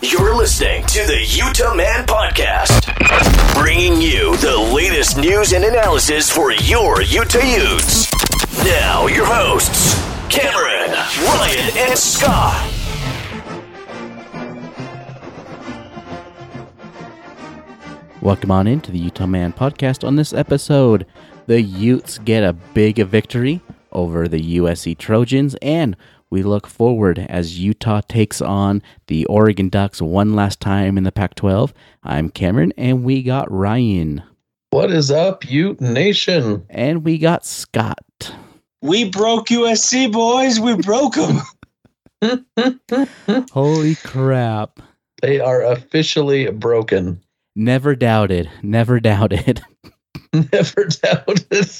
You're listening to the Utah Man Podcast, bringing you the latest news and analysis for your Utah Utes. Now, your hosts, Cameron, Ryan, and Scott. Welcome on into the Utah Man podcast. On this episode, the Utes get a big victory over the USC Trojans, and we look forward as Utah takes on the Oregon Ducks one last time in the Pac 12. I'm Cameron, and we got Ryan. What is up, Ute Nation? And we got Scott. We broke USC, boys. We broke them. Holy crap. They are officially broken. Never doubted. Never doubted. Never doubted.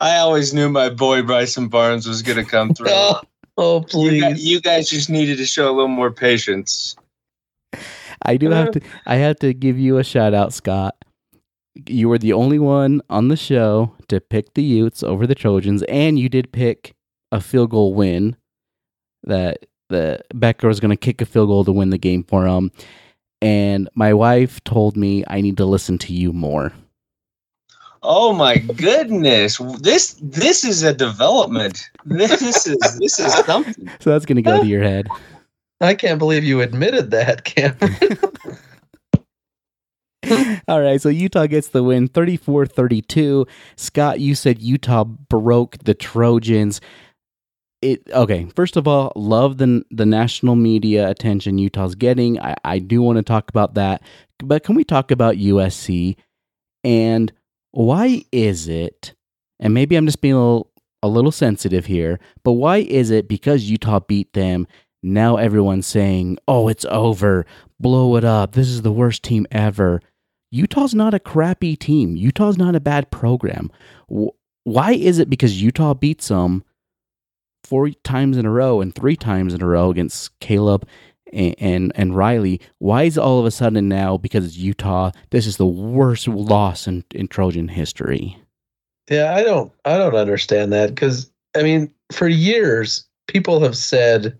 I always knew my boy Bryson Barnes was going to come through. oh, oh, you, please. guys, you guys just needed to show a little more patience. I do have to I have to give you a shout out, Scott. You were the only one on the show to pick the Utes over the Trojans, and you did pick a field goal win. That the Becker was going to kick a field goal to win the game for him. And my wife told me I need to listen to you more. Oh my goodness! This this is a development. This is this is something. So that's going to go to your head. I can't believe you admitted that, Cameron. All right, so Utah gets the win 34 32. Scott, you said Utah broke the Trojans. It, okay, first of all, love the the national media attention Utah's getting. I, I do want to talk about that. But can we talk about USC and why is it, and maybe I'm just being a little, a little sensitive here, but why is it because Utah beat them, now everyone's saying, oh, it's over, blow it up, this is the worst team ever? Utah's not a crappy team. Utah's not a bad program. Why is it because Utah beats them four times in a row and three times in a row against Caleb and, and, Riley? Why is all of a sudden now because it's Utah? This is the worst loss in, in Trojan history. Yeah, I don't I don't understand that because I mean, for years people have said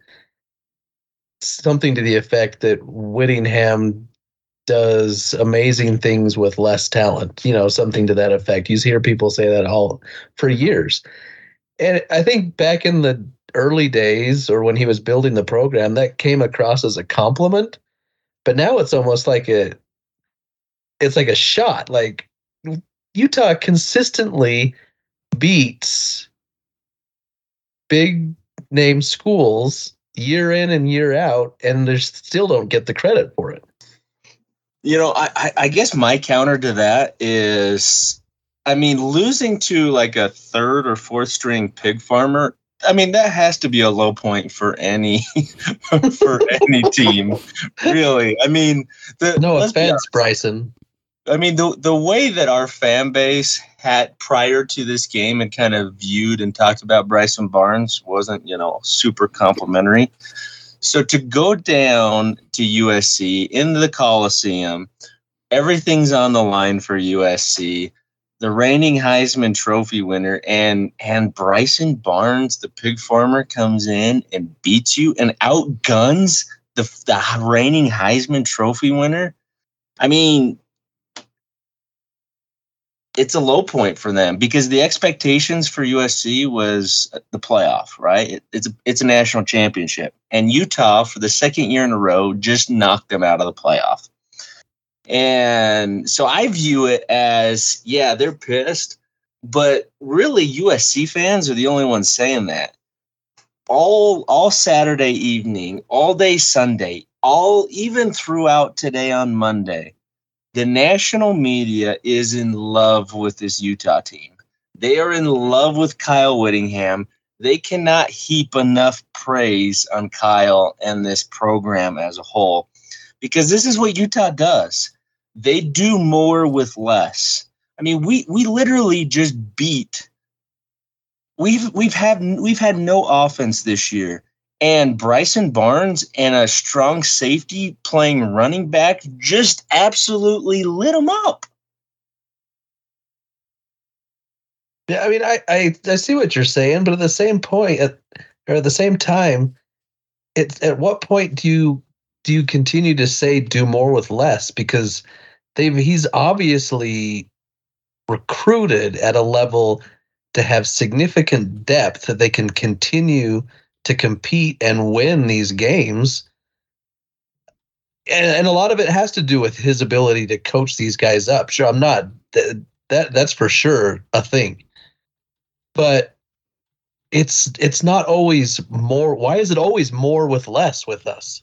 something to the effect that Whittingham does amazing things with less talent, you know, something to that effect. You hear people say that all for years. And I think back in the early days or when he was building the program, that came across as a compliment. But now it's almost like a it's like a shot. Like Utah consistently beats big name schools year in and year out, and they still don't get the credit for it. You know, I, I guess my counter to that is, I mean, losing to like a third or fourth string pig farmer. I mean, that has to be a low point for any for any team, really. I mean, the, no offense, Bryson. I mean, the the way that our fan base had prior to this game and kind of viewed and talked about Bryson Barnes wasn't, you know, super complimentary. So to go down to USC in the Coliseum, everything's on the line for USC. The reigning Heisman Trophy winner and and Bryson Barnes, the pig farmer, comes in and beats you and outguns the the reigning Heisman Trophy winner. I mean, it's a low point for them because the expectations for USC was the playoff, right? It, it's a, it's a national championship, and Utah for the second year in a row just knocked them out of the playoff. And so I view it as yeah, they're pissed, but really USC fans are the only ones saying that. All all Saturday evening, all day Sunday, all even throughout today on Monday the national media is in love with this Utah team. They are in love with Kyle Whittingham. They cannot heap enough praise on Kyle and this program as a whole because this is what Utah does. They do more with less. I mean, we we literally just beat. We've we've had we've had no offense this year, and Bryson Barnes and a strong safety playing running back just absolutely lit them up. Yeah, I mean, I, I I see what you're saying, but at the same point, at, or at the same time, it's at what point do you do you continue to say do more with less? Because they've he's obviously recruited at a level to have significant depth that they can continue to compete and win these games. And, and a lot of it has to do with his ability to coach these guys up. Sure, I'm not that, that that's for sure a thing but it's it's not always more why is it always more with less with us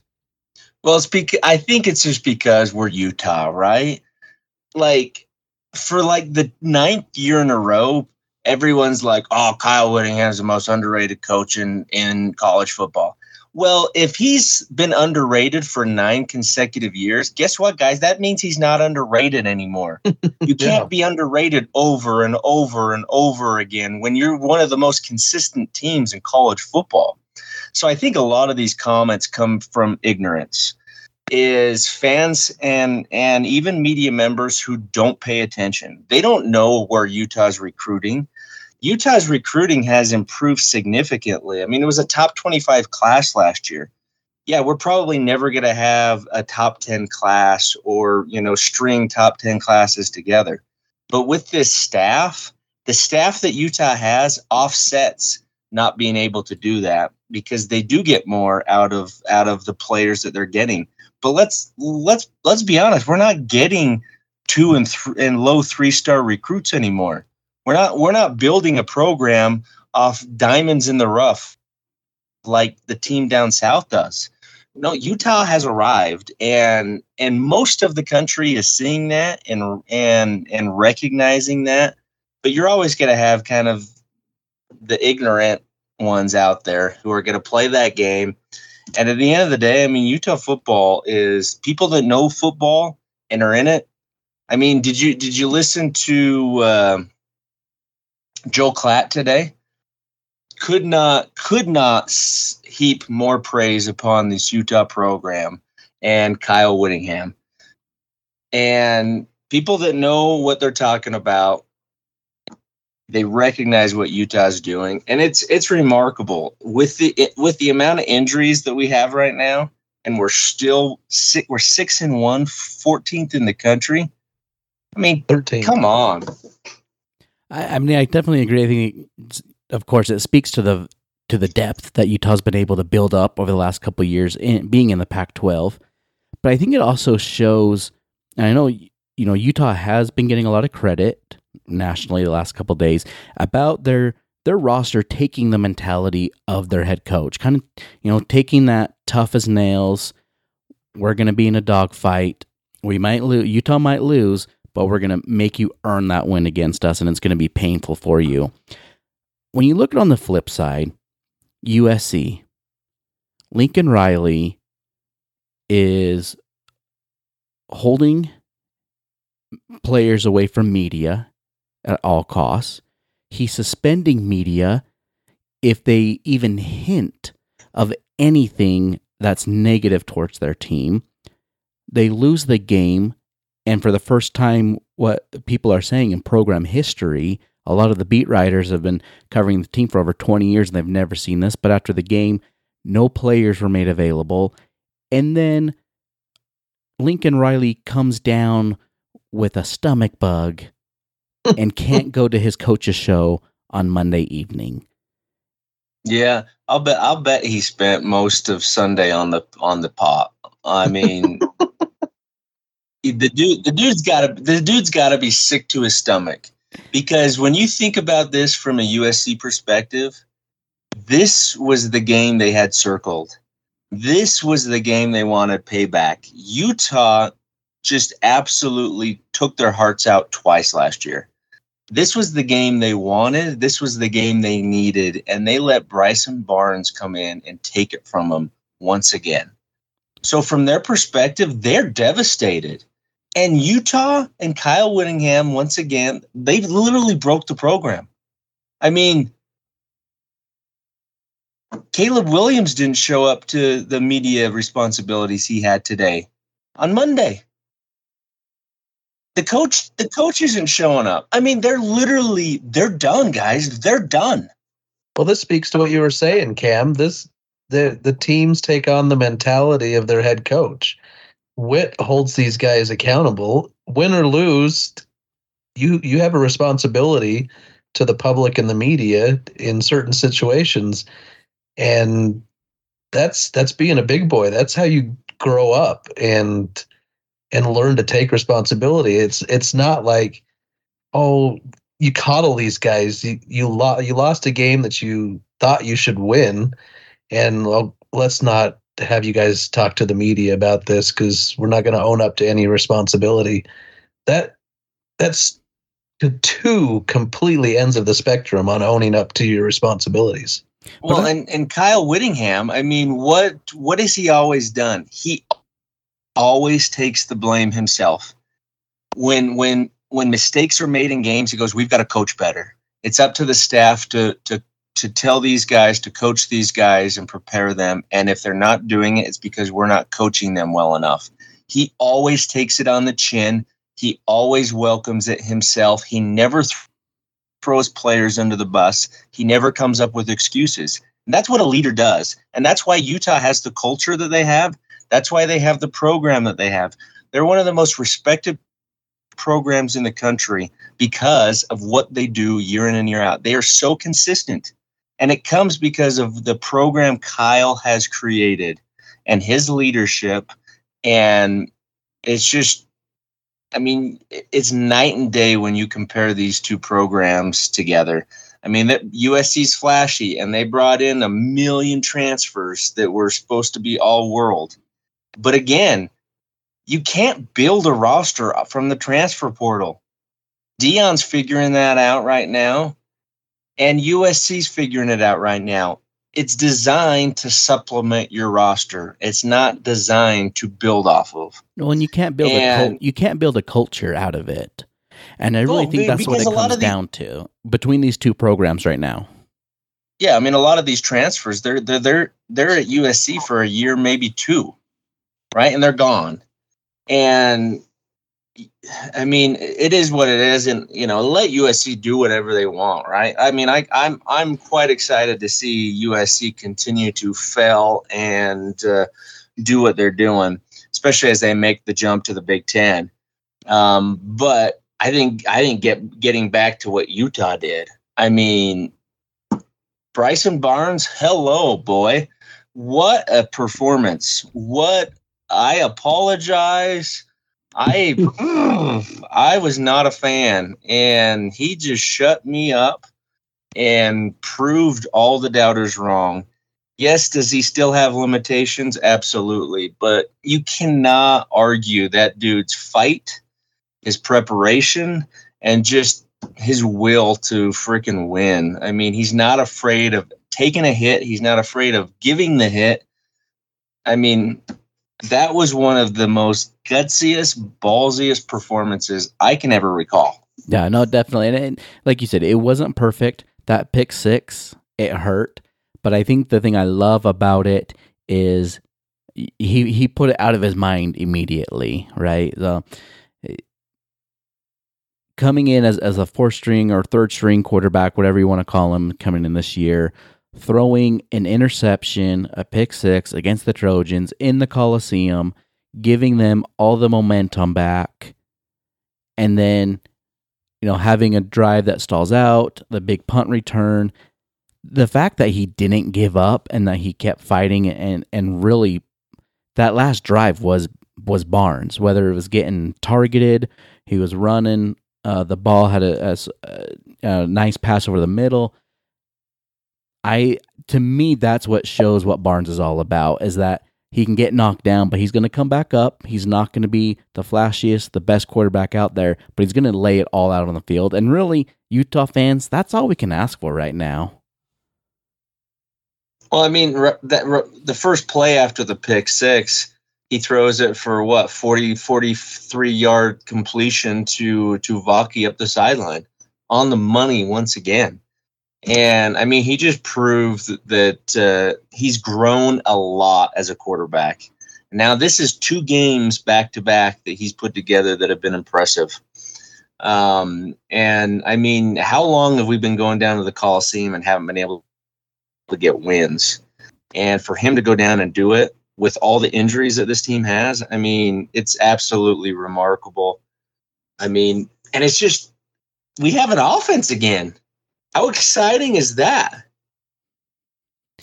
well it's because i think it's just because we're utah right like for like the ninth year in a row everyone's like oh kyle whittingham's the most underrated coach in in college football well, if he's been underrated for nine consecutive years, guess what, guys? That means he's not underrated anymore. You can't yeah. be underrated over and over and over again when you're one of the most consistent teams in college football. So I think a lot of these comments come from ignorance. Is fans and and even media members who don't pay attention. They don't know where Utah's recruiting. Utah's recruiting has improved significantly. I mean, it was a top 25 class last year. Yeah, we're probably never going to have a top 10 class or, you know, string top 10 classes together. But with this staff, the staff that Utah has offsets not being able to do that because they do get more out of out of the players that they're getting. But let's let's let's be honest, we're not getting two and th- and low three star recruits anymore. We're not we're not building a program off diamonds in the rough like the team down south does. No, Utah has arrived and and most of the country is seeing that and and and recognizing that. But you're always going to have kind of the ignorant ones out there who are going to play that game. And at the end of the day, I mean, Utah football is people that know football and are in it. I mean, did you did you listen to uh, Joel Klatt today could not could not heap more praise upon this Utah program and Kyle Whittingham. And people that know what they're talking about, they recognize what Utah's doing, and it's it's remarkable with the with the amount of injuries that we have right now, and we're still six, we're six and one, 14th in the country. I mean, 13. Come on. I, I mean, I definitely agree. I think, of course, it speaks to the to the depth that Utah's been able to build up over the last couple years, in, being in the Pac-12. But I think it also shows. And I know you know Utah has been getting a lot of credit nationally the last couple days about their their roster taking the mentality of their head coach, kind of you know taking that tough as nails. We're going to be in a dogfight. We might lose. Utah might lose, but we're going to make you earn that win against us, and it's going to be painful for you. When you look at on the flip side, USC, Lincoln Riley is holding players away from media at all costs. He's suspending media if they even hint of anything that's negative towards their team. They lose the game and for the first time, what people are saying in program history, a lot of the beat writers have been covering the team for over 20 years and they've never seen this. But after the game, no players were made available. And then Lincoln Riley comes down with a stomach bug and can't go to his coach's show on Monday evening. Yeah, I'll bet I'll bet he spent most of Sunday on the on the pot. I mean, the dude the dude's got to the dude's got to be sick to his stomach because when you think about this from a USC perspective, this was the game they had circled. This was the game they wanted payback. Utah just absolutely took their hearts out twice last year. This was the game they wanted. This was the game they needed. And they let Bryson Barnes come in and take it from them once again. So from their perspective, they're devastated. And Utah and Kyle Whittingham, once again, they literally broke the program. I mean, Caleb Williams didn't show up to the media responsibilities he had today on Monday. The coach, the coach isn't showing up. I mean, they're literally they're done, guys. They're done. Well, this speaks to what you were saying, Cam. This the the teams take on the mentality of their head coach. Whit holds these guys accountable. Win or lose, you you have a responsibility to the public and the media in certain situations, and that's that's being a big boy. That's how you grow up and and learn to take responsibility. It's it's not like oh you coddle these guys. You you, lo- you lost a game that you thought you should win, and well, let's not have you guys talk to the media about this because we're not going to own up to any responsibility. That that's two completely ends of the spectrum on owning up to your responsibilities. Well, and, and Kyle Whittingham, I mean, what what has he always done? He always takes the blame himself. When when when mistakes are made in games, he goes, "We've got to coach better." It's up to the staff to to to tell these guys to coach these guys and prepare them. And if they're not doing it, it's because we're not coaching them well enough. He always takes it on the chin. He always welcomes it himself. He never th- throws players under the bus. He never comes up with excuses. And that's what a leader does. And that's why Utah has the culture that they have. That's why they have the program that they have. They're one of the most respected programs in the country because of what they do year in and year out. They are so consistent. And it comes because of the program Kyle has created and his leadership. And it's just, I mean, it's night and day when you compare these two programs together. I mean, that USC's flashy, and they brought in a million transfers that were supposed to be all world. But again, you can't build a roster from the transfer portal. Deion's figuring that out right now and USC's figuring it out right now. It's designed to supplement your roster. It's not designed to build off of. Well, and you can't build and, a cult, you can't build a culture out of it. And I really think that's what it comes the, down to between these two programs right now. Yeah, I mean, a lot of these transfers, they're they're they're they're at USC for a year, maybe two, right, and they're gone. And I mean, it is what it is, and you know, let USC do whatever they want, right? I mean, I, I'm I'm quite excited to see USC continue to fail and uh, do what they're doing, especially as they make the jump to the Big Ten. Um, but I think I think get getting back to what Utah did. I mean, Bryson Barnes, hello, boy, what a performance! What I apologize I I was not a fan, and he just shut me up and proved all the doubters wrong. Yes, does he still have limitations? Absolutely, but you cannot argue that dude's fight, his preparation, and just his will to freaking win. I mean, he's not afraid of taking a hit. He's not afraid of giving the hit. I mean, that was one of the most gutsiest, ballsiest performances I can ever recall. Yeah, no, definitely. And, like you said, it wasn't perfect. That pick six, it hurt. But I think the thing I love about it is he he put it out of his mind immediately, right? The, coming in as, as a fourth string or third string quarterback, whatever you want to call him, coming in this year, throwing an interception, a pick six against the Trojans in the Coliseum, giving them all the momentum back, and then, you know, having a drive that stalls out, the big punt return. The fact that he didn't give up and that he kept fighting and and really that last drive was was Barnes. Whether it was getting targeted, he was running. Uh, the ball had a, a, a nice pass over the middle I to me that's what shows what Barnes is all about is that he can get knocked down, but he's going to come back up. He's not going to be the flashiest, the best quarterback out there, but he's going to lay it all out on the field. And really, Utah fans, that's all we can ask for right now. Well, I mean, that the first play after the pick six, he throws it for what 40 43 yard completion to to Vaki up the sideline on the money once again. And I mean, he just proved that uh, he's grown a lot as a quarterback. Now, this is two games back to back that he's put together that have been impressive. Um, and I mean, how long have we been going down to the Coliseum and haven't been able to get wins? And for him to go down and do it with all the injuries that this team has, I mean, it's absolutely remarkable. I mean, and it's just, we have an offense again. How exciting is that?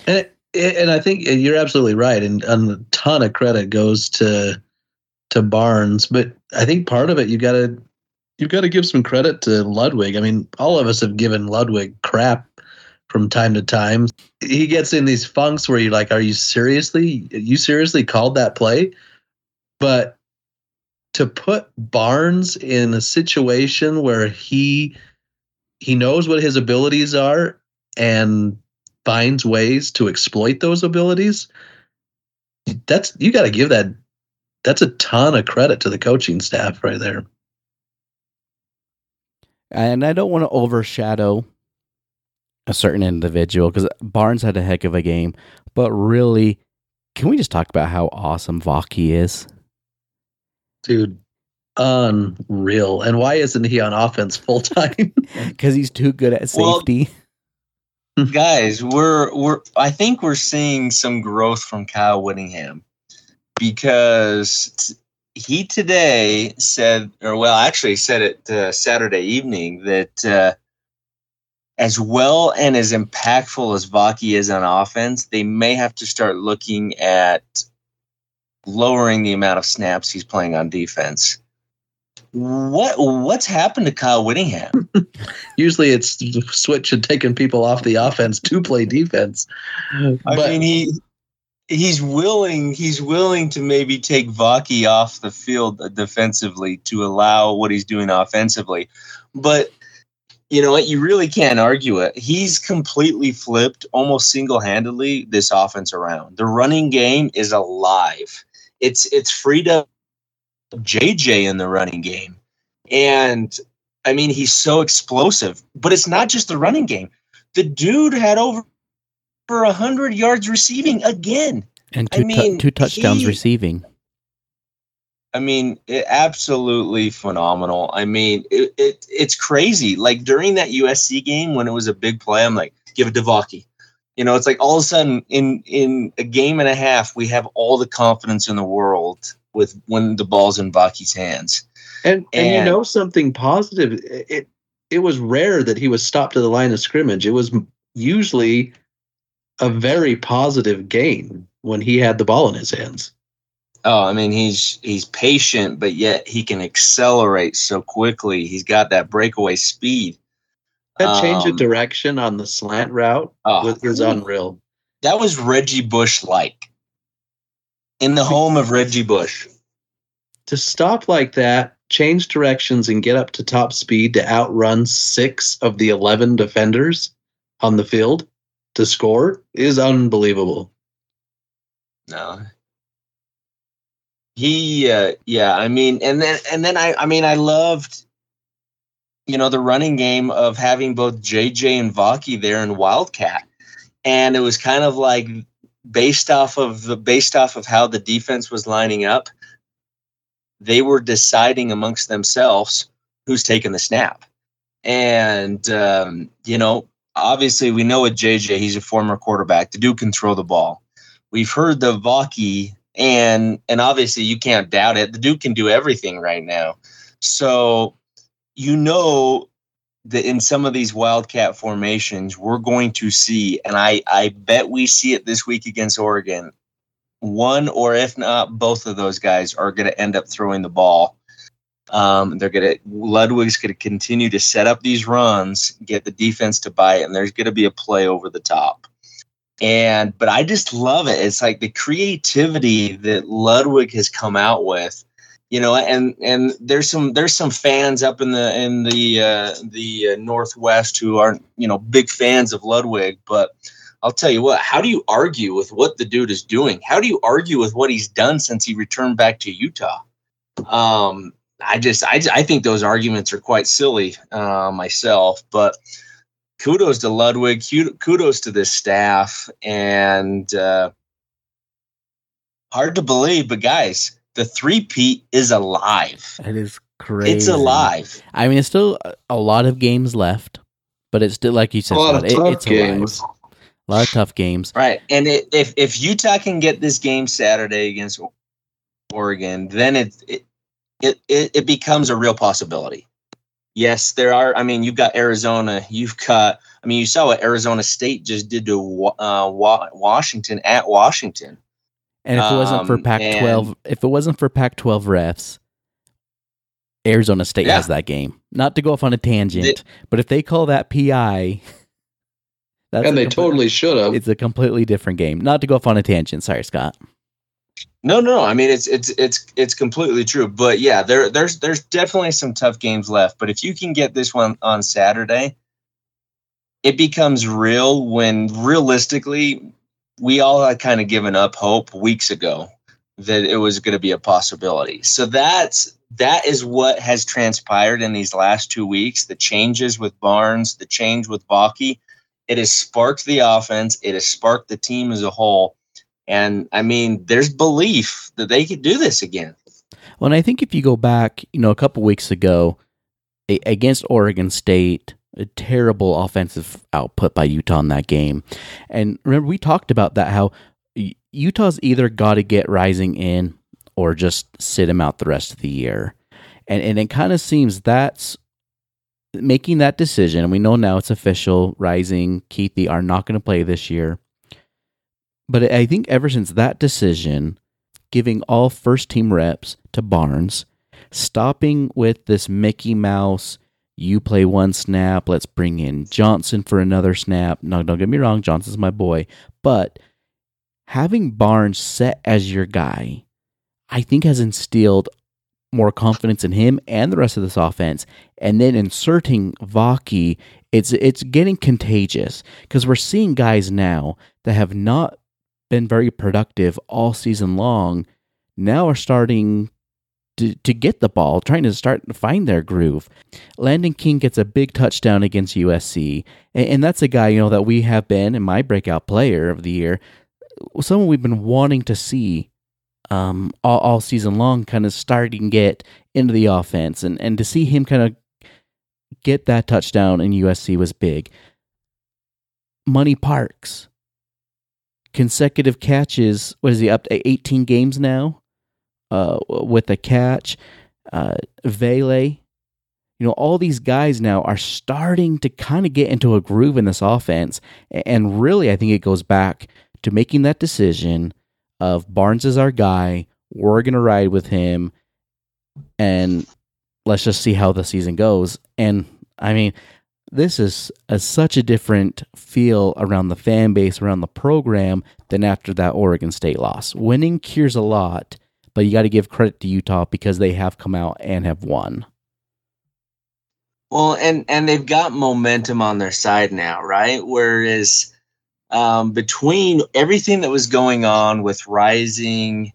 And and I think you're absolutely right, and, and a ton of credit goes to to Barnes, but I think part of it you got to you've got to give some credit to Ludwig. I mean, all of us have given Ludwig crap from time to time. He gets in these funks where you're like, "Are you seriously? You seriously called that play?" But to put Barnes in a situation where he he knows what his abilities are and finds ways to exploit those abilities, that's you got to give that that's a ton of credit to the coaching staff right there and I don't want to overshadow a certain individual because Barnes had a heck of a game, but really, can we just talk about how awesome Vaki is? Dude, unreal. And why isn't he on offense full time? Because he's too good at safety. Well, guys, we're we're I think we're seeing some growth from Kyle Whittingham because he today said, or well, actually said it uh, Saturday evening that uh, as well and as impactful as Vaki is on offense, they may have to start looking at lowering the amount of snaps he's playing on defense. What what's happened to Kyle Whittingham? Usually, it's switch and taking people off the offense to play defense. I but, mean, he he's willing he's willing to maybe take Vaki off the field defensively to allow what he's doing offensively. But you know what? You really can't argue it. He's completely flipped almost single-handedly this offense around. The running game is alive. It's it's freed up JJ in the running game. And I mean, he's so explosive. But it's not just the running game. The dude had over for 100 yards receiving again. And two, I mean, two touchdowns he, receiving. I mean, it, absolutely phenomenal. I mean, it, it, it's crazy. Like during that USC game when it was a big play, I'm like, give it to Vaki. You know, it's like all of a sudden in in a game and a half, we have all the confidence in the world with when the ball's in Vaki's hands. And, and and you know something positive. It it was rare that he was stopped to the line of scrimmage. It was usually a very positive game when he had the ball in his hands. Oh, I mean, he's he's patient, but yet he can accelerate so quickly. He's got that breakaway speed. That change um, of direction on the slant route oh, was, was unreal. That was Reggie Bush like in the home of Reggie Bush. To stop like that, change directions, and get up to top speed to outrun six of the 11 defenders on the field to score is unbelievable. No. He uh, yeah, I mean and then and then I I mean I loved you know the running game of having both JJ and Vaki there in Wildcat. And it was kind of like based off of the based off of how the defense was lining up, they were deciding amongst themselves who's taking the snap. And um, you know, obviously we know with JJ, he's a former quarterback. The dude can throw the ball. We've heard the Vaki, and and obviously you can't doubt it. The dude can do everything right now. So you know that in some of these wildcat formations, we're going to see, and I I bet we see it this week against Oregon. One or if not both of those guys are going to end up throwing the ball um, they're going to Ludwig's going to continue to set up these runs, get the defense to buy it, and there's going to be a play over the top. And but I just love it. It's like the creativity that Ludwig has come out with, you know. And and there's some there's some fans up in the in the uh, the uh, northwest who aren't you know big fans of Ludwig, but I'll tell you what, how do you argue with what the dude is doing? How do you argue with what he's done since he returned back to Utah? Um, I just, I, I think those arguments are quite silly uh, myself, but kudos to Ludwig, kudos to this staff, and uh, hard to believe, but guys, the three-peat is alive. It is crazy. It's alive. I mean, it's still a lot of games left, but it's still like you said, a lot of it, tough it's games. alive. A lot of tough games. Right. And it, if if Utah can get this game Saturday against Oregon, then it it, it it it becomes a real possibility. Yes, there are. I mean, you've got Arizona. You've got. I mean, you saw what Arizona State just did to uh, Washington at Washington. And if it wasn't for Um, Pac-12, and- if it wasn't for Pac-12 refs, Arizona State Yeah. has that game. Not to go off on a tangent, They- but if they call that PI, that's and they complete- totally should have. It's a completely different game. Not to go off on a tangent. Sorry, Scott. No, no, no. I mean, it's it's it's it's completely true. But yeah, there there's there's definitely some tough games left. But if you can get this one on Saturday, it becomes real. When realistically, we all had kind of given up hope weeks ago that it was going to be a possibility. So that's that is what has transpired in these last two weeks. The changes with Barnes, the change with Vaki, it has sparked the offense. It has sparked the team as a whole. And I mean, there's belief that they could do this again. Well, and I think if you go back, you know, a couple weeks ago a- against Oregon State, a terrible offensive output by Utah in that game. And remember, we talked about that how Utah's either got to get Rising in or just sit him out the rest of the year. And, and it kind of seems that's making that decision. And we know now it's official Rising, Kuithe are not going to play this year. But I think ever since that decision, giving all first team reps to Barnes, stopping with this Mickey Mouse, you play one snap, let's bring in Johnson for another snap. No, don't get me wrong, Johnson's my boy. But having Barnes set as your guy, I think has instilled more confidence in him and the rest of this offense. And then inserting Vaki, it's it's getting contagious because we're seeing guys now that have not been very productive all season long now are starting to, to get the ball, trying to start to find their groove. Landon King gets a big touchdown against USC, and, and that's a guy you know that we have been my breakout player of the year, someone we've been wanting to see um, all, all season long, kind of starting to get into the offense, and and to see him kind of get that touchdown in USC was big. Money Parks, consecutive catches. What is he up to? 18 games now, uh, with a catch. Uh, Vele, you know, all these guys now are starting to kind of get into a groove in this offense, and really, I think it goes back to making that decision of Barnes is our guy. We're gonna ride with him, and let's just see how the season goes. And I mean, this is a, such a different feel around the fan base, around the program than after that Oregon State loss. Winning cures a lot, but you got to give credit to Utah because they have come out and have won. Well, and and they've got momentum on their side now, right? Whereas um, between everything that was going on with Rising,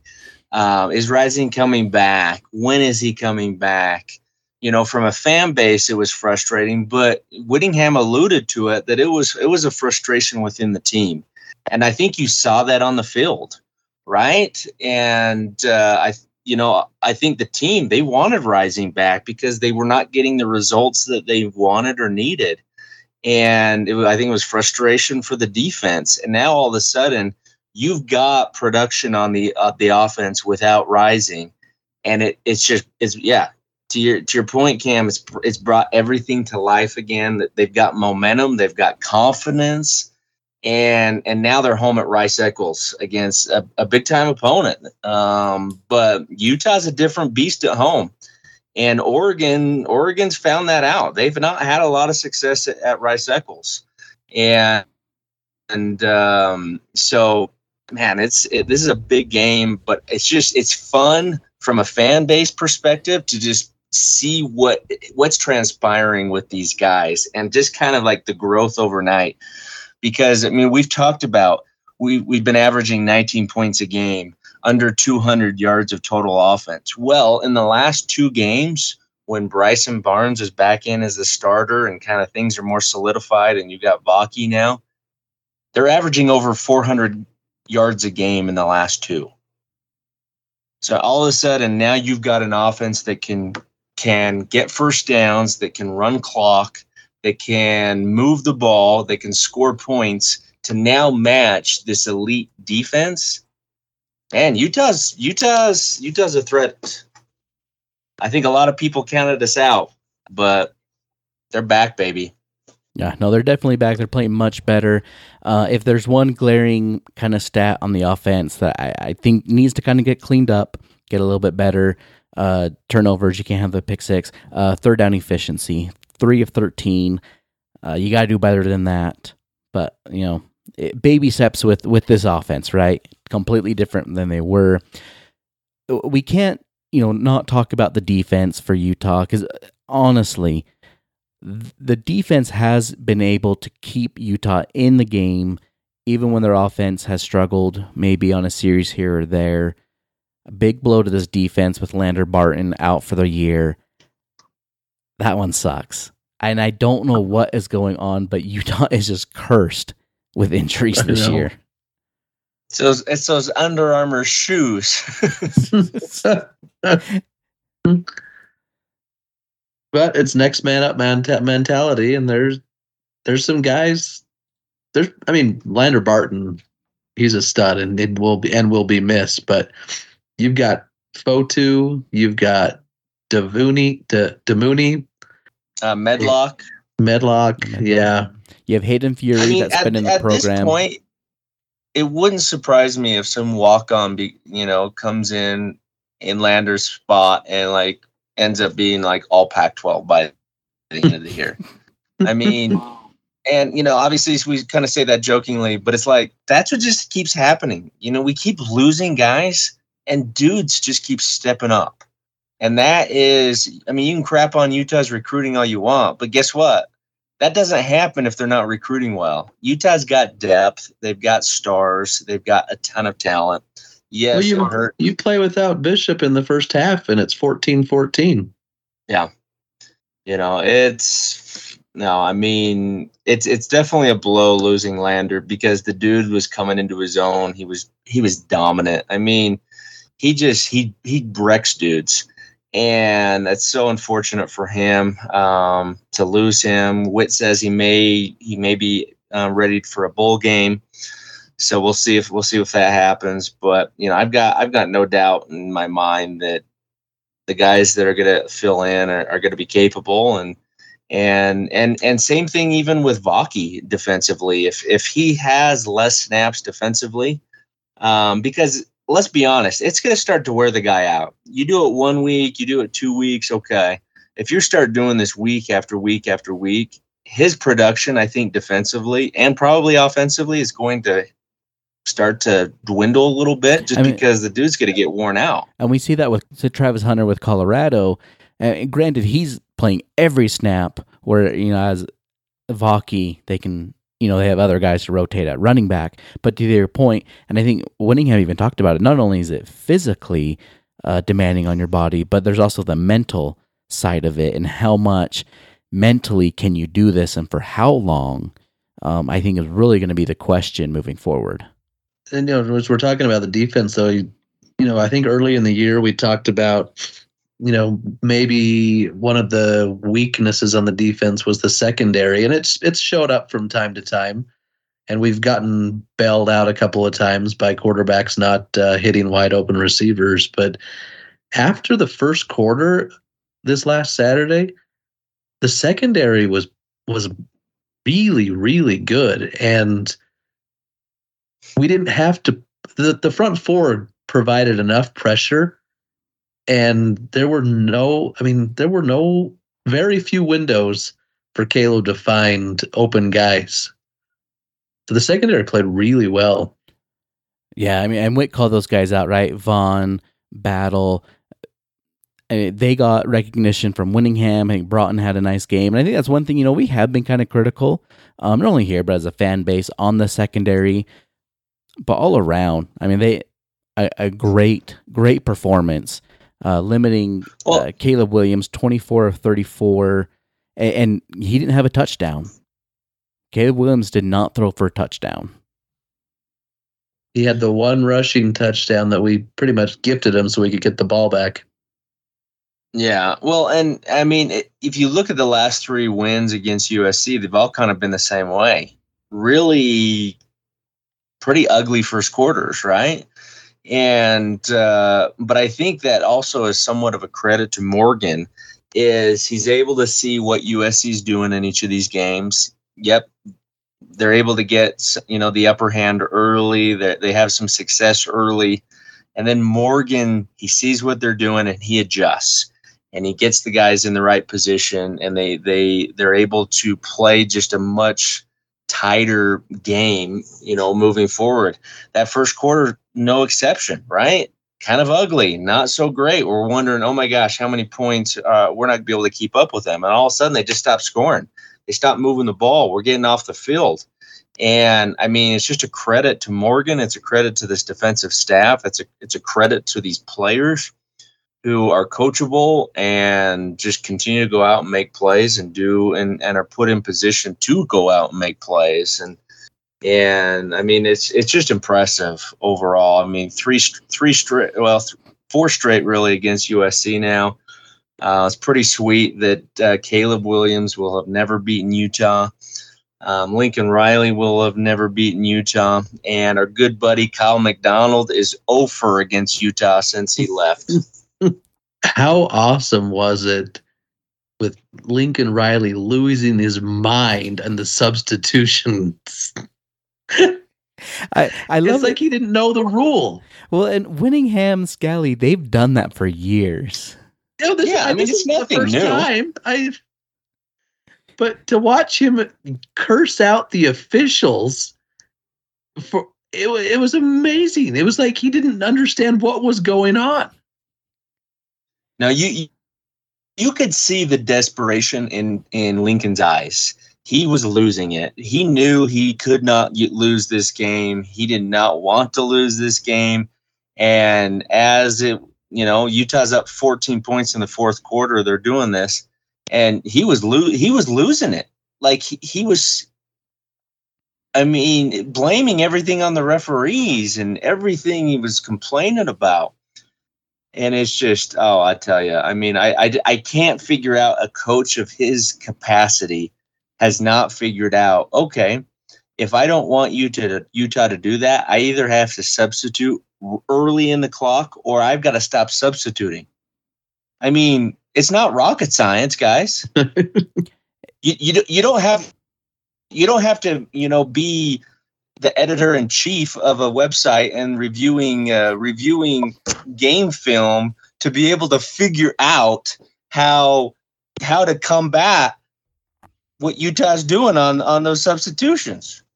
um, is Rising coming back? When is he coming back? You know, from a fan base, it was frustrating, but Whittingham alluded to it that it was it was a frustration within the team, and I think you saw that on the field, right? And uh, I, you know, I think the team they wanted Rising back because they were not getting the results that they wanted or needed and was- I think it was frustration for the defense. And now all of a sudden, you've got production on the uh, the offense without rising, and it it's just it's yeah. To your to your point, Cam, it's it's brought everything to life again. That they've got momentum, they've got confidence, and and now they're home at Rice Eccles against a, a big time opponent. Um, but Utah's a different beast at home and Oregon, Oregon's found that out. They've not had a lot of success at, at Rice Eccles, and and um, so man, it's it, this is a big game, but it's just it's fun from a fan base perspective to just see what what's transpiring with these guys and just kind of like the growth overnight because I mean we've talked about we we've been averaging 19 points a game, under 200 yards of total offense. Well, in the last two games, when Bryson Barnes is back in as the starter and kind of things are more solidified, and you've got Vaki now, they're averaging over 400 yards a game in the last two. So all of a sudden, now you've got an offense that can can get first downs, that can run clock, that can move the ball, that can score points to now match this elite defense. And Utah's Utah's Utah's a threat. I think a lot of people counted us out, but they're back, baby. Yeah, no, they're definitely back. They're playing much better. Uh, if there's one glaring kind of stat on the offense that I, I think needs to kind of get cleaned up, get a little bit better, uh, turnovers, you can't have the pick six, uh, third down efficiency, three of 13. Uh, you got to do better than that. But, you know, it, baby steps with, with this offense, right? Completely different than they were. We can't, you know, not talk about the defense for Utah because honestly, the defense has been able to keep Utah in the game, even when their offense has struggled, maybe on a series here or there. A big blow to this defense with Lander Barton out for the year. That one sucks. And I don't know what is going on, but Utah is just cursed with injuries this year. So it's those Under Armour shoes. but it's next man up man mentality, and there's there's some guys. There's, I mean, Lander Barton, he's a stud, and it will be and will be missed. But you've got Fotu, you've got Davuni, De, Damuni, uh, Medlock, Medlock, Medlock, yeah. You have Hayden Fury I mean, that's at, been in the program. point, it wouldn't surprise me if some walk on, you know, comes in in Lander's spot and like ends up being like all Pac 12 by the end of the year. I mean, and you know, obviously we kind of say that jokingly, but it's like that's what just keeps happening. You know, we keep losing guys and dudes just keep stepping up. And that is, I mean, you can crap on Utah's recruiting all you want, but guess what? That doesn't happen if they're not recruiting well. Utah's got depth, they've got stars, they've got a ton of talent. Yes, well, you, you play without Bishop in the first half, and it's 14 14. Yeah. You know, it's no, I mean, it's it's definitely a blow losing Lander because the dude was coming into his own. He was he was dominant. I mean, he just he he wrecks dudes, and that's so unfortunate for him um, to lose him. Whit says he may he may be uh, ready for a bowl game. So we'll see if we'll see if that happens. But you know, I've got I've got no doubt in my mind that the guys that are going to fill in are, are going to be capable and and and and same thing even with Vaki defensively. If if he has less snaps defensively, um, because let's be honest, it's going to start to wear the guy out. You do it one week, you do it two weeks, okay. If you start doing this week after week after week, his production, I think, defensively and probably offensively, is going to start to dwindle a little bit just I mean, because the dude's going to get worn out. And we see that with Travis Hunter with Colorado. And granted, he's playing every snap where, you know, as Vaki, they can, you know, they have other guys to rotate at running back. But to their point, and I think Whittingham even talked about it, not only is it physically uh, demanding on your body, but there's also the mental side of it and how much mentally can you do this and for how long. Um, I think is really going to be the question moving forward and you know, as we're talking about the defense, though, you, you know, I think early in the year we talked about, you know, maybe one of the weaknesses on the defense was the secondary, and it's it's showed up from time to time, and we've gotten bailed out a couple of times by quarterbacks not uh, hitting wide open receivers. But after the first quarter, this last Saturday, the secondary was was really really good and we didn't have to the, the front four provided enough pressure and there were no i mean there were no very few windows for caleb to find open guys so the secondary played really well yeah i mean and Whit called those guys out right vaughn battle uh, they got recognition from Whittingham. I think Broughton had a nice game, and I think that's one thing. You know, we have been kind of critical, um, not only here but as a fan base on the secondary, but all around. I mean, they a, a great, great performance, uh, limiting Well- uh, Caleb Williams twenty four of thirty four, and, and he didn't have a touchdown. Caleb Williams did not throw for a touchdown. He had the one rushing touchdown that we pretty much gifted him so we could get the ball back. Yeah, well, and I mean, if you look at the last three wins against USC, they've all kind of been the same way. Really, pretty ugly first quarters, right? And uh, but I think that also is somewhat of a credit to Morgan, is he's able to see what USC's doing in each of these games. Yep, they're able to get you know the upper hand early. They they have some success early, and then Morgan he sees what they're doing and he adjusts and he gets the guys in the right position and they they they're able to play just a much tighter game you know moving forward. That first quarter no exception right? Kind of ugly not so great. We're wondering oh my gosh how many points uh, we're not gonna be able to keep up with them. And all of a sudden they just stop scoring. They stop moving the ball. We're getting off the field. And i mean it's just a credit to morgan. It's a credit to this defensive staff. It's a it's a credit to these players who are coachable and just continue to go out and make plays and do and, and are put in position to go out and make plays and and I mean it's it's just impressive overall. I mean three three straight well th- four straight really against USC now. Uh, it's pretty sweet that uh, Caleb Williams will have never beaten Utah. Um, Lincoln Riley will have never beaten Utah, and our good buddy Kyle McDonald is over against Utah since he left. How awesome was it with Lincoln Riley losing his mind and the substitutions? I I love it's like he didn't know the rule. Well, and Whittingham, Scalley, they've done that for years. You know, this, Yeah, I mean, this it's is the nothing first new. Time I, but to watch him curse out the officials for it, it was amazing. It was like he didn't understand what was going on. Now you you- could see the desperation in in Lincoln's eyes. He was losing it. He knew he could not lose this game. He did not want to lose this game. And as it, you know, Utah's up 14 points in the fourth quarter. They're doing this, and he was lo- he was losing it. Like he, he was. I mean, blaming everything on the referees and everything he was complaining about and it's just oh i tell you i mean I, I i can't figure out a coach of his capacity has not figured out okay if i don't want you to utah to do that i either have to substitute early in the clock or i've got to stop substituting. I mean it's not rocket science guys. You, you, you don't have you don't have to you know be the editor in chief of a website and reviewing uh, reviewing game film to be able to figure out how how to combat what Utah's doing on on those substitutions.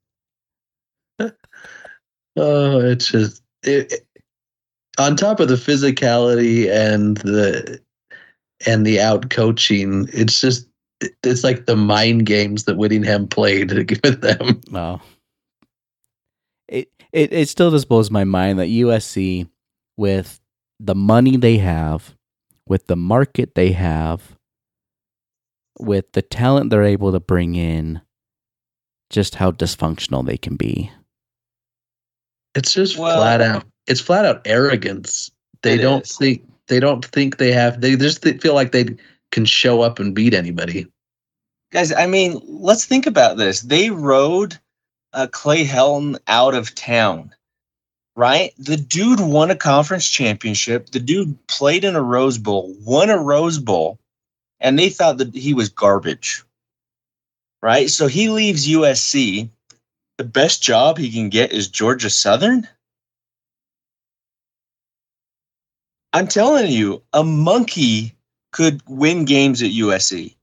Oh, it's just it, it- on top of the physicality and the and the out coaching. It's just it- it's like the mind games that Whittingham played with them. Wow. It, it it still just blows my mind that USC, with the money they have, with the market they have, with the talent they're able to bring in, just how dysfunctional they can be. It's just Well- flat out. It's flat out arrogance. They don't is. think they don't think they have. They just feel like they can show up and beat anybody. Guys, I mean, let's think about this. They rode uh, Clay Helton out of town, right? The dude won a conference championship. The dude played in a Rose Bowl, won a Rose Bowl, and they thought that he was garbage, right? So he leaves USC. The best job he can get is Georgia Southern. I'm telling you, a monkey could win games at USC.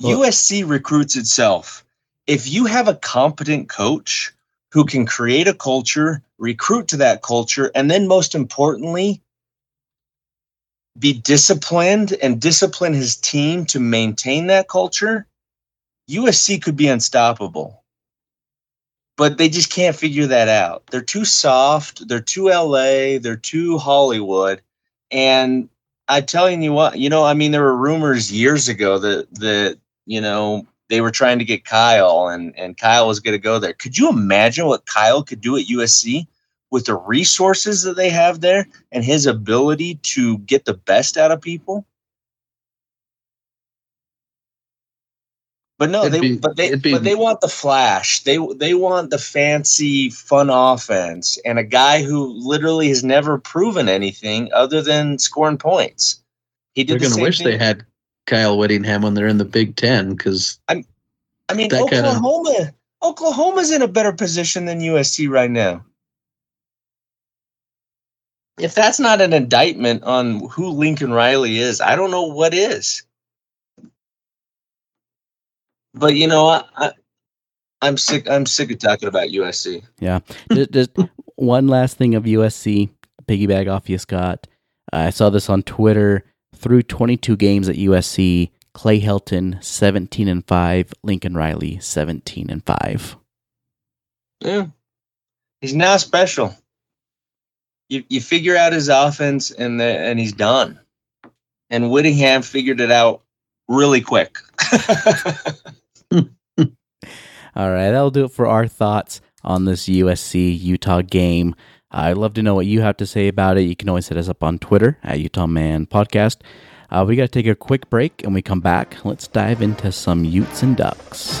Well- USC recruits itself. If you have a competent coach who can create a culture, recruit to that culture, and then most importantly, be disciplined and discipline his team to maintain that culture, USC could be unstoppable. But they just can't figure that out. They're too soft, they're too LA, they're too Hollywood. And I'm telling you what, you know, I mean, there were rumors years ago that that, you know, they were trying to get Kyle and, and Kyle was going to go there. Could you imagine what Kyle could do at USC with the resources that they have there and his ability to get the best out of people? But no, It'd they be- but they be- but they want the flash. They they want the fancy, fun offense, and a guy who literally has never proven anything other than scoring points. He They're did. the going to same wish thing. they had Kyle Whittingham when they're in the Big Ten because I mean, that kinda- Oklahoma. Oklahoma's in a better position than USC right now. If that's not an indictment on who Lincoln Riley is, I don't know what is. But you know, I, I I'm sick. I'm sick of talking about USC. Yeah. just, just one last thing of USC, piggyback off you, Scott. I saw this on Twitter. Through 22 games at USC, Clay Helton 17 and 5, Lincoln Riley 17 and 5. Yeah, he's now special. You you figure out his offense, and the, and he's done. And Whittingham figured it out really quick. All right, that'll do it for our thoughts on this USC Utah game. I'd love to know what you have to say about it. You can always hit us up on Twitter at Utah Man Podcast. Uh, we got to take a quick break and we come back. Let's dive into some Utes and Ducks.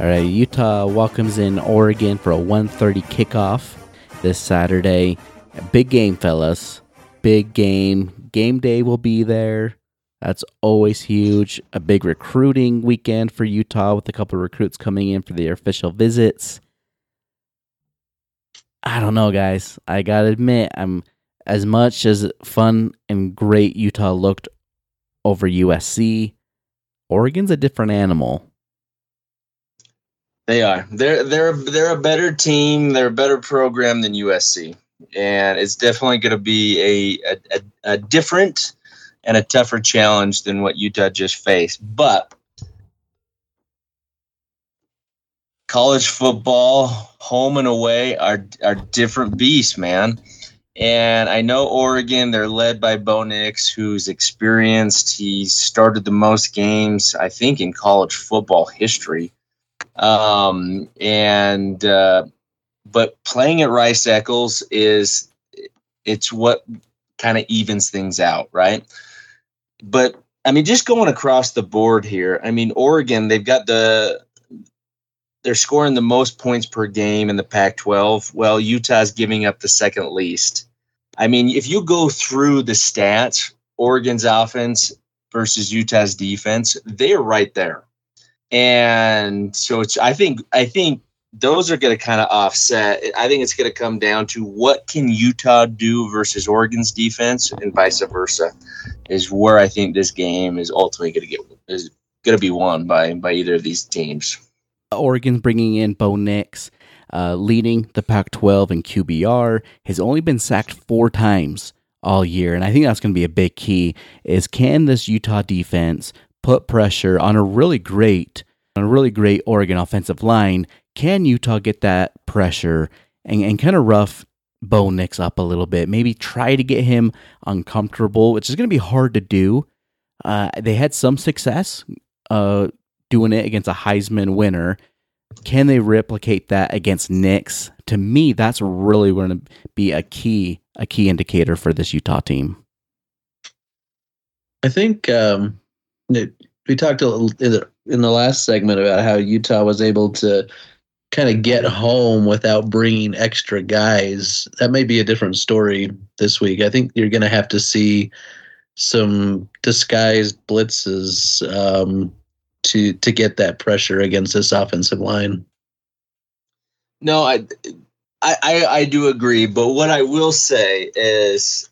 All right, Utah welcomes in Oregon for a 1:30 kickoff this Saturday. Big game, fellas. Big game. Game day will be there. That's always huge. A big recruiting weekend for Utah with a couple of recruits coming in for their official visits. I don't know, guys. I got to admit, I'm as much as fun and great Utah looked over USC, Oregon's a different animal. They are. They're they're they're a better team. They're a better program than USC, and it's definitely going to be a, a a different and a tougher challenge than what Utah just faced. But college football, home and away, are are different beasts, man. And I know Oregon, they're led by Bo Nix, who's experienced. He's started the most games, I think, in college football history. Um, and uh, but playing at Rice Eccles is it's what kind of evens things out, right? But I mean, just going across the board here, I mean, Oregon, they've got the they're scoring the most points per game in the Pac 12. Well, Utah's giving up the second least. I mean, if you go through the stats, Oregon's offense versus Utah's defense, they're right there. And so it's I think I think those are going to kind of offset. I think it's going to come down to what can Utah do versus Oregon's defense, and vice versa, is where I think this game is ultimately going to get is going to be won by by either of these teams. Oregon's bringing in Bo Nix, uh, leading the Pac-12 in QBR. Has only been sacked four times all year, and I think that's going to be a big key. Is can this Utah defense put pressure on a really great, on a really great Oregon offensive line? Can Utah get that pressure and, and kind of rough Bo Nix up a little bit? Maybe try to get him uncomfortable, which is going to be hard to do. Uh, they had some success uh, doing it against a Heisman winner. Can they replicate that against Nix? To me, that's really going to be a key a key indicator for this Utah team. I think um, we talked in the, in the last segment about how Utah was able to kind of get home without bringing extra guys. That may be a different story this week. I think you're going to have to see some disguised blitzes um, to to get that pressure against this offensive line. No, I, I I do agree, but what I will say is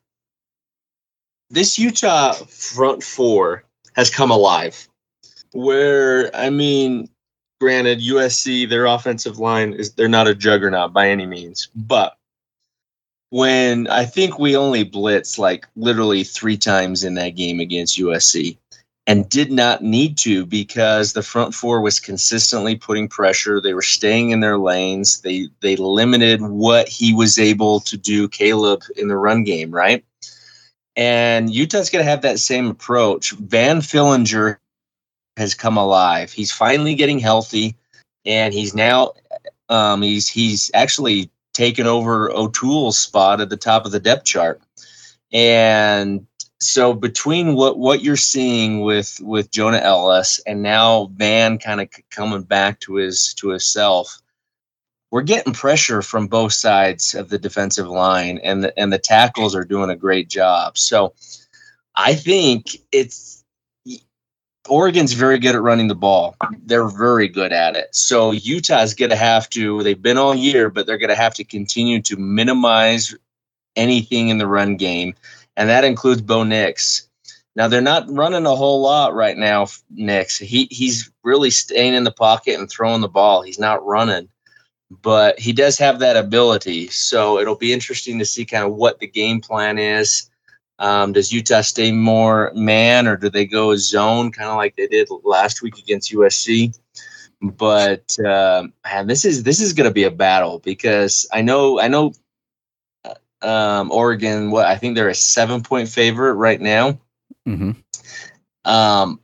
this Utah front four has come alive. Where I mean, granted, USC, their offensive line is they're not a juggernaut by any means, but when I think we only blitzed like literally three times in that game against USC and did not need to because the front four was consistently putting pressure. They were staying in their lanes. They they limited what he was able to do, Caleb, in the run game, right? And Utah's going to have that same approach. Van Fillinger has come alive. He's finally getting healthy, and he's now um, he's he's actually taken over O'Toole's spot at the top of the depth chart. And so between what what you're seeing with with Jonah Ellis and now Van kind of coming back to his to himself, we're getting pressure from both sides of the defensive line, and the, and the tackles are doing a great job. So I think it's Oregon's very good at running the ball. They're very good at it. So Utah's going to have to, they've been all year, but they're going to have to continue to minimize anything in the run game. And that includes Bo Nix. Now they're not running a whole lot right now, Nix. He he's really staying in the pocket and throwing the ball. He's not running. But he does have that ability. So it'll be interesting to see kind of what the game plan is um, does Utah stay more man or do they go zone, kind of like they did last week against USC? But uh, man, this is this is going to be a battle because I know I know uh, um, Oregon. What I think they're a seven point favorite right now. Mm-hmm. Um,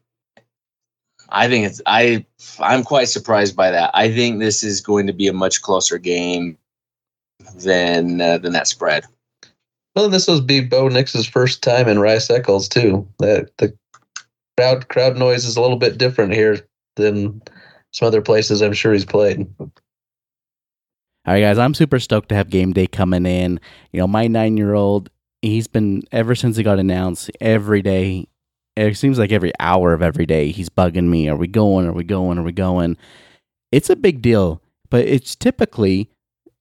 I think it's I I'm quite surprised by that. I think this is going to be a much closer game than uh, than that spread. Well, this will be Bo Nix's first time in Rice Eccles too. That the crowd crowd noise is a little bit different here than some other places I'm sure he's played. All right, guys, I'm super stoked to have game day coming in. You know, my nine year old, he's been ever since it got announced every day. It seems like every hour of every day, he's bugging me. Are we going? Are we going? Are we going? It's a big deal, but it's typically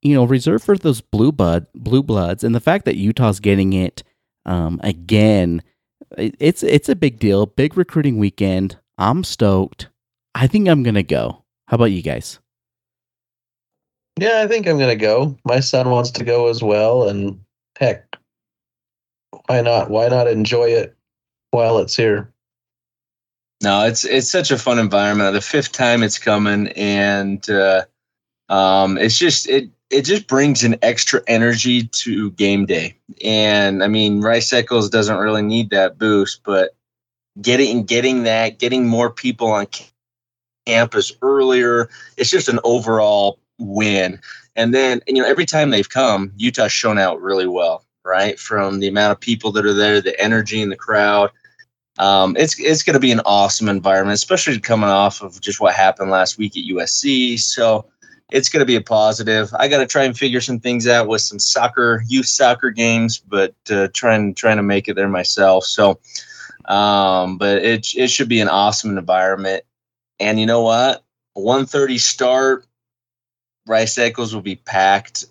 you know, reserved for those blue blood blue bloods, and the fact that Utah's getting it um, again, it's it's a big deal. Big recruiting weekend. I'm stoked. I think I'm gonna go. How about you guys? Yeah, I think I'm gonna go. My son wants to go as well, and heck, why not? Why not enjoy it while it's here? No, it's it's such a fun environment. The fifth time it's coming, and uh, um, it's just it it just brings an extra energy to game day. And I mean, Rice Eccles doesn't really need that boost, but getting getting that, getting more people on campus earlier, it's just an overall win. And then, you know, every time they've come, Utah's shown out really well, right? From the amount of people that are there, the energy in the crowd. Um, it's it's going to be an awesome environment, especially coming off of just what happened last week at USC. So it's going to be a positive. I got to try and figure some things out with some soccer, youth soccer games, but uh, trying trying to make it there myself. So Um, but it it should be an awesome environment. And you know what? 1:30 start. Rice Eccles will be packed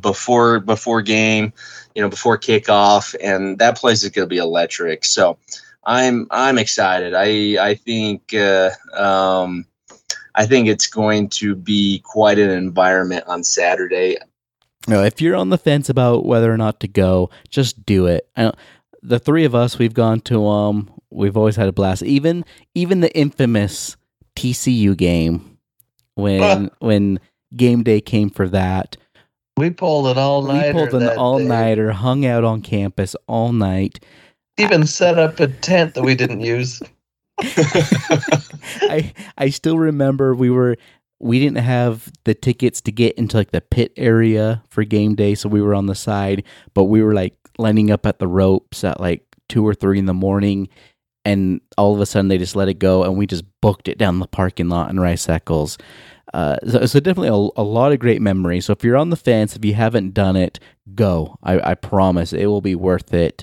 before before game, you know, before kickoff, and that place is going to be electric. So I'm I'm excited. I I think uh, um, I think it's going to be quite an environment on Saturday. No, if you're on the fence about whether or not to go, just do it. I, the three of us, we've gone to um, we've always had a blast. Even even the infamous TCU game when when game day came for that. We pulled an all nighter. We pulled an all nighter, hung out on campus all night. Even set up a tent that we didn't use. I I still remember we were we didn't have the tickets to get into like the pit area for game day, so we were on the side, but we were like lining up at the ropes at like two or three in the morning, and all of a sudden they just let it go, and we just booked it down the parking lot in Rice Eccles. Uh, so, so, definitely a, a, lot of great memories. So if you're on the fence, if you haven't done it, go. I, I promise it will be worth it.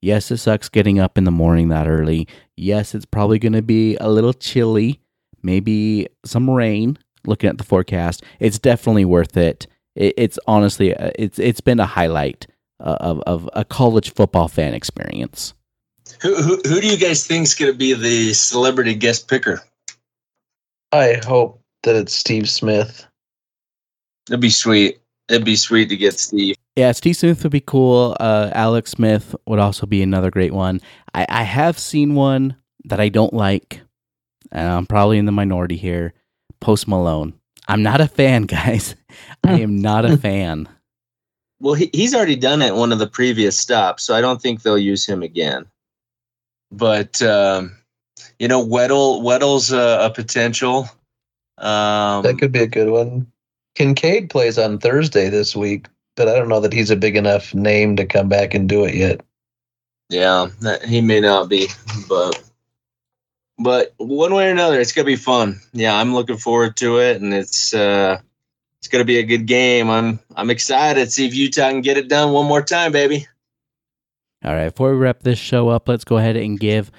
Yes, it sucks getting up in the morning that early. Yes, it's probably going to be a little chilly, maybe some rain. Looking at the forecast, it's definitely worth it. it it's honestly, uh, it's it's been a highlight uh, of of a college football fan experience. Who who, who do you guys think is going to be the celebrity guest picker? I hope that it's Steve Smith. It'd be sweet. It'd be sweet to get Steve. Yeah, Steve Smith would be cool. Uh, Alex Smith would also be another great one. I, I have seen one that I don't like, and I'm probably in the minority here. Post Malone. I'm not a fan, guys. I am not a fan. Well, he, he's already done it one of the previous stops, so I don't think they'll use him again. But um, you know, Weddle Weddle's a, a potential. Um, that could be a good one. Kincaid plays on Thursday this week, but I don't know that he's a big enough name to come back and do it yet. Yeah, he may not be, but but one way or another, it's gonna be fun. Yeah, I'm looking forward to it, and it's uh, it's gonna be a good game. I'm I'm excited. To see if Utah can get it done one more time, baby. All right, before we wrap this show up, let's go ahead and give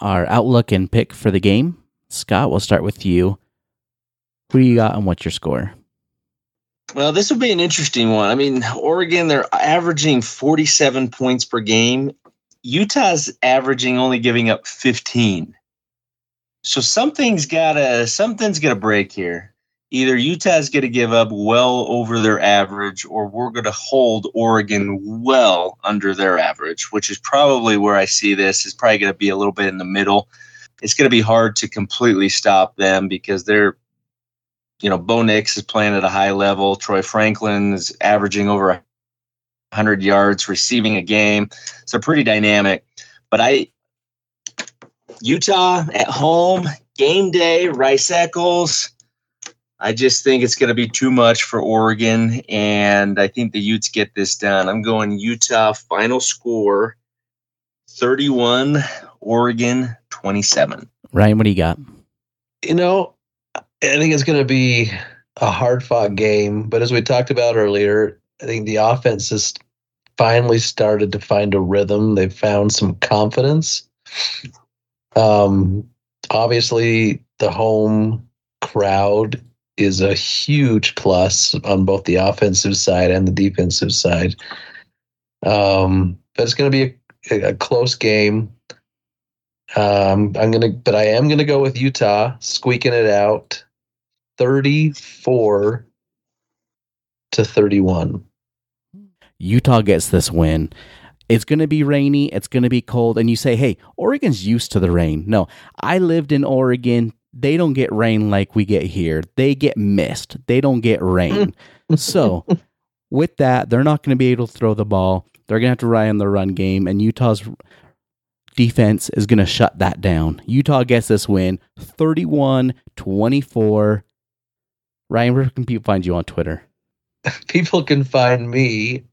our outlook and pick for the game. Scott, we'll start with you. Who do you got and what's your score? Well, this will be an interesting one. I mean, Oregon, they're averaging 47 points per game. Utah's averaging only giving up 15. So something's gotta something's gonna break here. Either Utah's gonna give up well over their average, or we're gonna hold Oregon well under their average, which is probably where I see this. Is probably gonna be a little bit in the middle. It's gonna be hard to completely stop them because they're you know, Bo Nix is playing at a high level. Troy Franklin is averaging over 100 yards receiving a game. So pretty dynamic. But I, Utah at home, game day, Rice Eccles. I just think it's going to be too much for Oregon, and I think the Utes get this done. I'm going Utah final score 31, Oregon 27. Ryan, what do you got? You know, I think it's going to be a hard fought game. But as we talked about earlier, I think the offense has finally started to find a rhythm. They've found some confidence. Um, obviously, the home crowd is a huge plus on both the offensive side and the defensive side. Um, but it's going to be a, a close game. Um, I'm gonna, but I am gonna go with Utah squeaking it out. 34 to 31. Utah gets this win. It's going to be rainy, it's going to be cold and you say, "Hey, Oregon's used to the rain." No, I lived in Oregon. They don't get rain like we get here. They get mist. They don't get rain. so, with that, they're not going to be able to throw the ball. They're going to have to rely on the run game and Utah's defense is going to shut that down. Utah gets this win 31 24 Ryan, where can people find you on Twitter? People can find me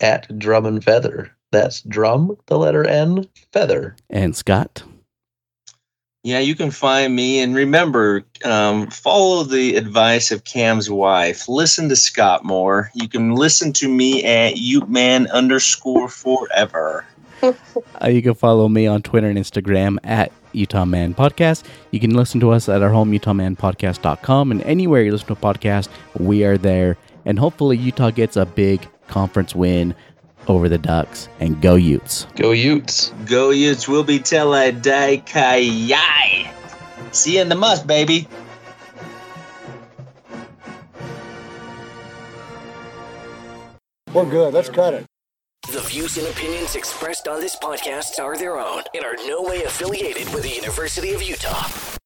at Drum and Feather. That's drum, the letter N, feather. And Scott? Yeah, you can find me. And remember, um, follow the advice of Cam's wife. Listen to Scott more. You can listen to me at Uteman underscore forever. Uh, you can follow me on Twitter and Instagram at Utah Man Podcast. You can listen to us at our home, UtahManPodcast.com, and anywhere you listen to a podcast, we are there. And hopefully, Utah gets a big conference win over the Ducks. And go Utes. Go Utes. Go Utes We'll be tele day kai See you in the must, baby. We're good. Let's cut it. The views and opinions expressed on this podcast are their own and are no way affiliated with the University of Utah.